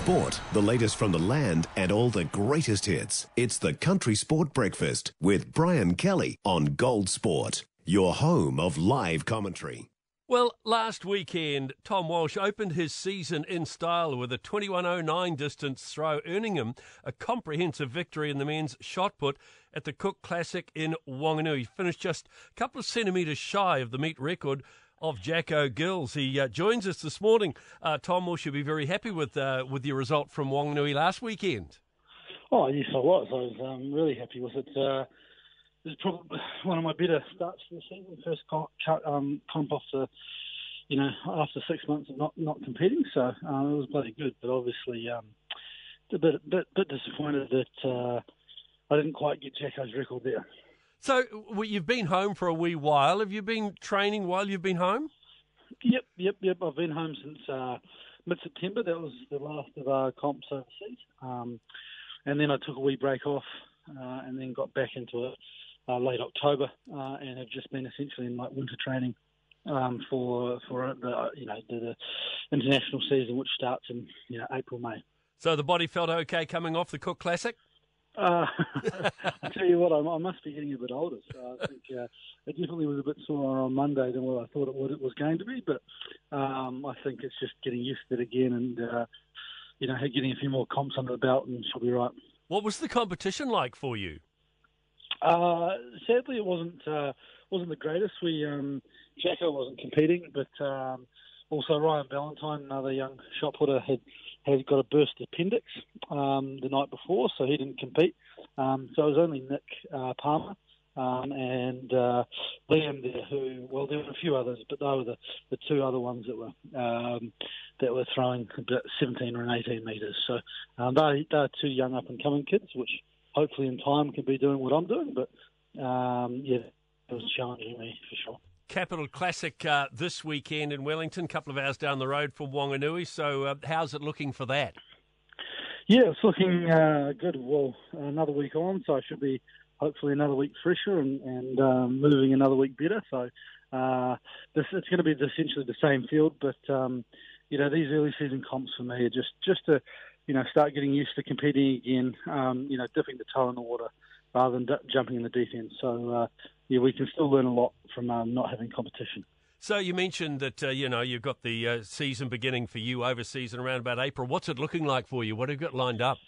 sport, the latest from the land, and all the greatest hits. It's the Country Sport Breakfast with Brian Kelly on Gold Sport, your home of live commentary. Well, last weekend, Tom Walsh opened his season in style with a 21.09 distance throw, earning him a comprehensive victory in the men's shot put at the Cook Classic in Wanganui. He finished just a couple of centimetres shy of the meet record of Jacko Gill's. He uh, joins us this morning. Uh, Tom Walsh should be very happy with uh, with your result from Wanganui last weekend. Oh, yes, I was. I was um, really happy with it. Uh, it was probably one of my better starts for the season. First comp, um, comp off the, you know, after six months of not, not competing. So uh, it was bloody good. But obviously, um, a bit, bit, bit disappointed that uh, I didn't quite get Jacko's record there. So well, you've been home for a wee while. Have you been training while you've been home? Yep, yep, yep. I've been home since uh, mid-September. That was the last of our comps overseas. Um, and then I took a wee break off uh, and then got back into it uh, late October uh, and have just been essentially in like winter training um, for for the you know the, the international season, which starts in you know April May. So the body felt okay coming off the Cook Classic. Uh, I tell you what, I, I, must be getting a bit older. So I think uh, it definitely was a bit sore on Monday than what I thought it, would, it was going to be. But um, I think it's just getting used to it again, and uh, you know, getting a few more comps under the belt, and she'll be right. What was the competition like for you? Uh, sadly, it wasn't uh, wasn't the greatest. We um, Jacko wasn't competing, but um, also Ryan Ballantyne, another young shot putter, had had got a burst appendix um, the night before, so he didn't compete. Um, so it was only Nick uh, Palmer um, and uh, Liam there, who well, there were a few others, but they were the, the two other ones that were um, that were throwing about 17 or 18 metres. So um, they they're two young up and coming kids, which hopefully in time can be doing what I'm doing. But um, yeah, it was challenging me for sure. Capital Classic uh, this weekend in Wellington, a couple of hours down the road from Wanganui. So, uh, how's it looking for that? Yeah, it's looking uh, good. Well, another week on, so I should be hopefully another week fresher and, and um, moving another week better. So, uh, this it's going to be essentially the same field, but um, you know these early season comps for me are just just to you know start getting used to competing again. Um, you know, dipping the toe in the water rather than d- jumping in the deep end. So uh, yeah, we can still learn a lot from um, not having competition. So you mentioned that uh, you know you've got the uh, season beginning for you overseas in around about April. What's it looking like for you? What have you got lined up?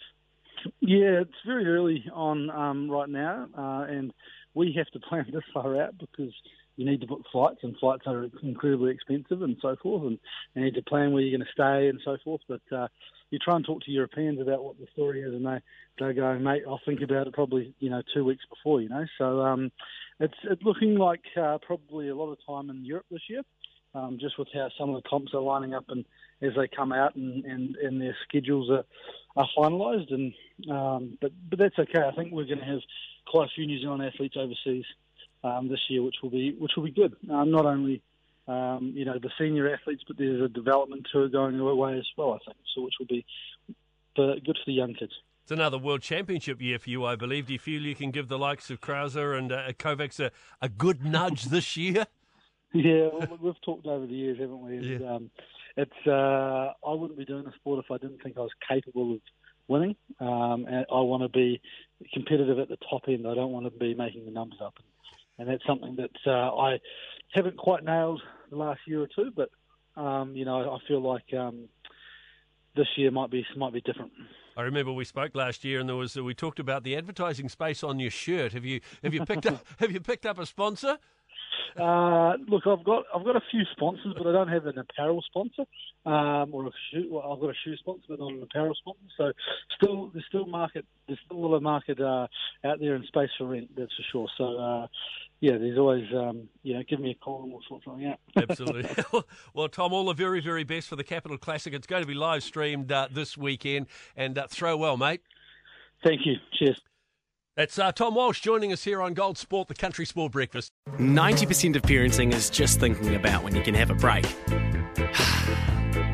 Yeah, it's very early on um, right now, uh, and we have to plan this far out because you need to book flights, and flights are incredibly expensive and so forth, and you need to plan where you're going to stay and so forth. But uh, you try and talk to Europeans about what the story is, and they they go, mate, I'll think about it probably you know two weeks before, you know. So um, it's looking like uh, probably a lot of time in Europe this year, um, just with how some of the comps are lining up and as they come out and, and, and their schedules are, are finalised. And um, but but that's okay. I think we're going to have quite a few New Zealand athletes overseas um, this year, which will be which will be good. Um, not only um, you know the senior athletes, but there's a development tour going away as well. I think so, which will be good for the young kids. It's another World Championship year for you, I believe. Do you feel you can give the likes of Crouser and uh, Kovacs a, a good nudge this year? Yeah, well, we've talked over the years, haven't we? And, yeah. um, it's uh, I wouldn't be doing the sport if I didn't think I was capable of winning. Um, and I want to be competitive at the top end. I don't want to be making the numbers up, and, and that's something that uh, I haven't quite nailed the last year or two. But um, you know, I feel like um, this year might be might be different. I remember we spoke last year, and there was we talked about the advertising space on your shirt. Have you have you picked up have you picked up a sponsor? Uh, look, I've got I've got a few sponsors, but I don't have an apparel sponsor um, or a shoe. Well, I've got a shoe sponsor, but not an apparel sponsor. So still, there's still market. There's still a market uh, out there in space for rent. That's for sure. So uh, yeah, there's always um, you know, give me a call and we'll sort something out. Absolutely. well, Tom, all the very very best for the Capital Classic. It's going to be live streamed uh, this weekend, and uh, throw well, mate. Thank you. Cheers. It's uh, Tom Walsh joining us here on Gold Sport, the Country Sport Breakfast. 90% of parenting is just thinking about when you can have a break.